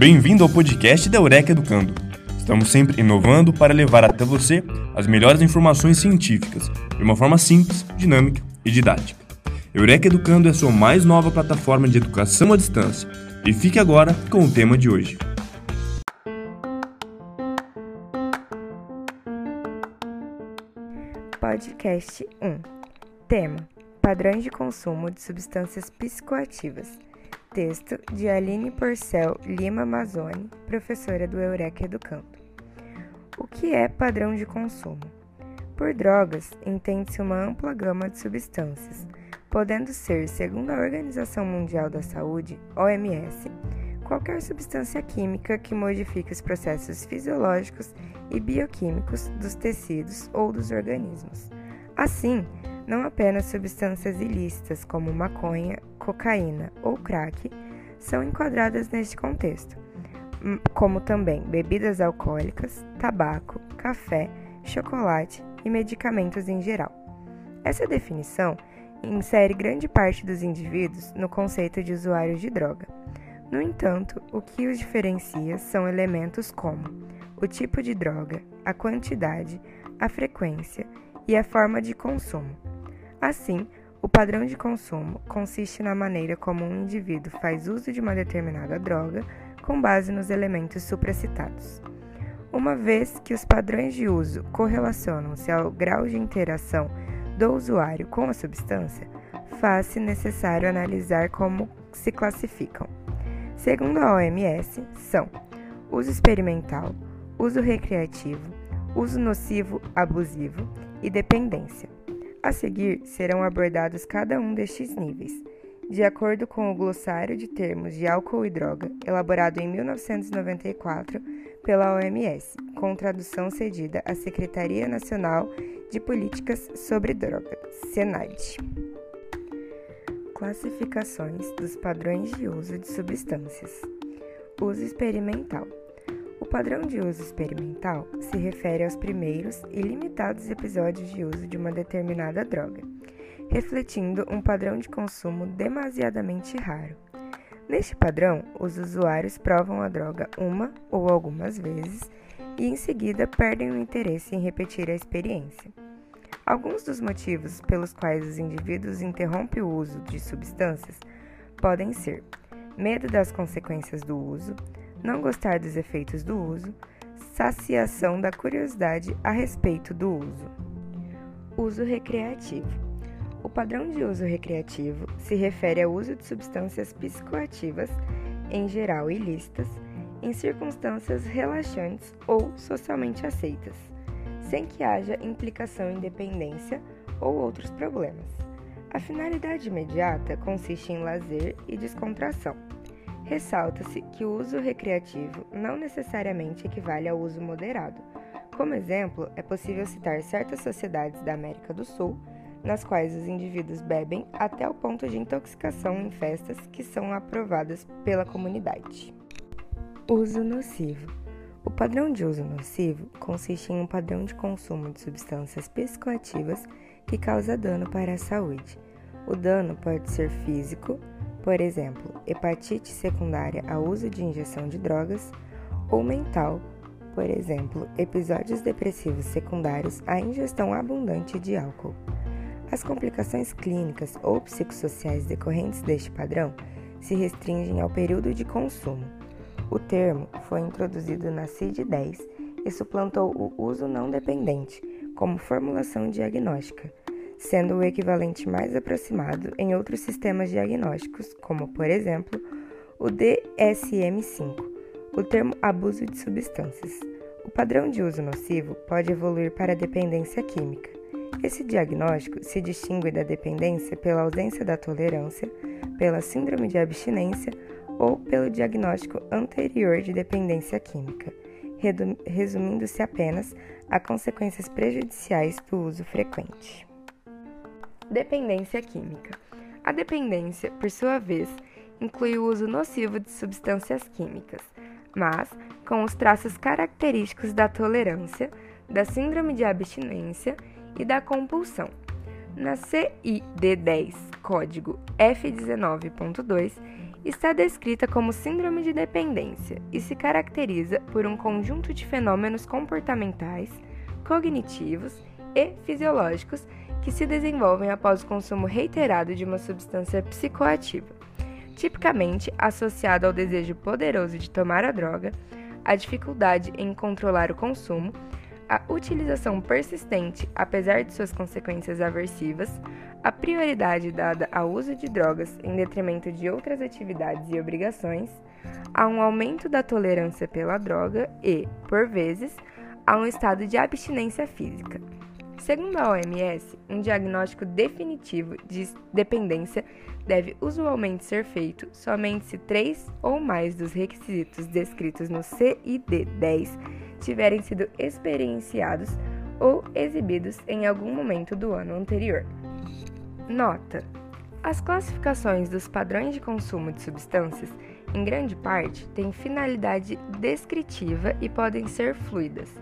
Bem-vindo ao podcast da Eureka Educando. Estamos sempre inovando para levar até você as melhores informações científicas de uma forma simples, dinâmica e didática. Eureka Educando é a sua mais nova plataforma de educação à distância. E fique agora com o tema de hoje. Podcast 1 Tema: Padrões de consumo de substâncias psicoativas. Texto de Aline Porcel Lima Mazzoni, professora do Eureka Educando. O que é padrão de consumo? Por drogas, entende-se uma ampla gama de substâncias, podendo ser, segundo a Organização Mundial da Saúde, OMS, qualquer substância química que modifique os processos fisiológicos e bioquímicos dos tecidos ou dos organismos. Assim, não apenas substâncias ilícitas como maconha, cocaína ou crack são enquadradas neste contexto, hum, como também bebidas alcoólicas, tabaco, café, chocolate e medicamentos em geral. Essa definição insere grande parte dos indivíduos no conceito de usuários de droga. No entanto, o que os diferencia são elementos como o tipo de droga, a quantidade, a frequência e a forma de consumo. Assim, o padrão de consumo consiste na maneira como um indivíduo faz uso de uma determinada droga com base nos elementos supracitados. Uma vez que os padrões de uso correlacionam-se ao grau de interação do usuário com a substância, faz-se necessário analisar como se classificam. Segundo a OMS, são uso experimental, uso recreativo, uso nocivo abusivo e dependência. A seguir serão abordados cada um destes níveis. De acordo com o Glossário de Termos de Álcool e Droga, elaborado em 1994 pela OMS, com tradução cedida à Secretaria Nacional de Políticas sobre Drogas, SENAD. Classificações dos padrões de uso de substâncias. Uso experimental padrão de uso experimental se refere aos primeiros e limitados episódios de uso de uma determinada droga, refletindo um padrão de consumo demasiadamente raro. Neste padrão, os usuários provam a droga uma ou algumas vezes e em seguida perdem o interesse em repetir a experiência. Alguns dos motivos pelos quais os indivíduos interrompem o uso de substâncias podem ser medo das consequências do uso, não gostar dos efeitos do uso, saciação da curiosidade a respeito do uso. Uso recreativo. O padrão de uso recreativo se refere ao uso de substâncias psicoativas, em geral ilícitas, em circunstâncias relaxantes ou socialmente aceitas, sem que haja implicação em dependência ou outros problemas. A finalidade imediata consiste em lazer e descontração Ressalta-se que o uso recreativo não necessariamente equivale ao uso moderado. Como exemplo, é possível citar certas sociedades da América do Sul, nas quais os indivíduos bebem até o ponto de intoxicação em festas que são aprovadas pela comunidade. Uso nocivo. O padrão de uso nocivo consiste em um padrão de consumo de substâncias psicoativas que causa dano para a saúde. O dano pode ser físico, por exemplo, hepatite secundária ao uso de injeção de drogas, ou mental, por exemplo, episódios depressivos secundários à ingestão abundante de álcool. As complicações clínicas ou psicossociais decorrentes deste padrão se restringem ao período de consumo. O termo foi introduzido na CID-10 e suplantou o uso não dependente como formulação diagnóstica, sendo o equivalente mais aproximado em outros sistemas diagnósticos, como, por exemplo, o DSM-5, o termo abuso de substâncias. O padrão de uso nocivo pode evoluir para dependência química. Esse diagnóstico se distingue da dependência pela ausência da tolerância, pela síndrome de abstinência ou pelo diagnóstico anterior de dependência química, resumindo-se apenas a consequências prejudiciais do uso frequente. Dependência química. A dependência, por sua vez, inclui o uso nocivo de substâncias químicas, mas com os traços característicos da tolerância, da síndrome de abstinência e da compulsão. Na CID-10, código F19.2, está descrita como síndrome de dependência e se caracteriza por um conjunto de fenômenos comportamentais, cognitivos e fisiológicos que se desenvolvem após o consumo reiterado de uma substância psicoativa, tipicamente associado ao desejo poderoso de tomar a droga, a dificuldade em controlar o consumo, a utilização persistente, apesar de suas consequências aversivas, a prioridade dada ao uso de drogas em detrimento de outras atividades e obrigações, a um aumento da tolerância pela droga e, por vezes, a um estado de abstinência física. Segundo a OMS, um diagnóstico definitivo de dependência deve usualmente ser feito somente se três ou mais dos requisitos descritos no CID-10 tiverem sido experienciados ou exibidos em algum momento do ano anterior. Nota: As classificações dos padrões de consumo de substâncias, em grande parte, têm finalidade descritiva e podem ser fluidas.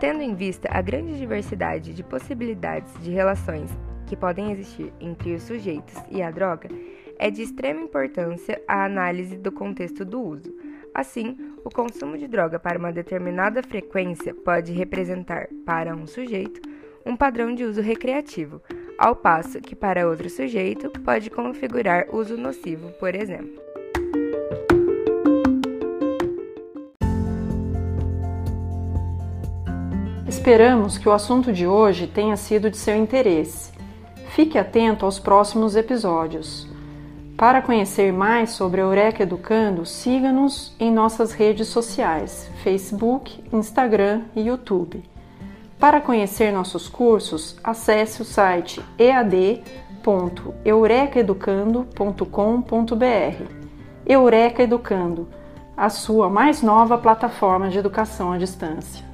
Tendo em vista a grande diversidade de possibilidades de relações que podem existir entre os sujeitos e a droga, é de extrema importância a análise do contexto do uso. Assim, o consumo de droga para uma determinada frequência pode representar, para um sujeito, um padrão de uso recreativo, ao passo que para outro sujeito pode configurar uso nocivo, por exemplo. Esperamos que o assunto de hoje tenha sido de seu interesse. Fique atento aos próximos episódios. Para conhecer mais sobre a Eureka Educando, siga-nos em nossas redes sociais: Facebook, Instagram e YouTube. Para conhecer nossos cursos, acesse o site ead.eurekaeducando.com.br. Eureka Educando, a sua mais nova plataforma de educação à distância.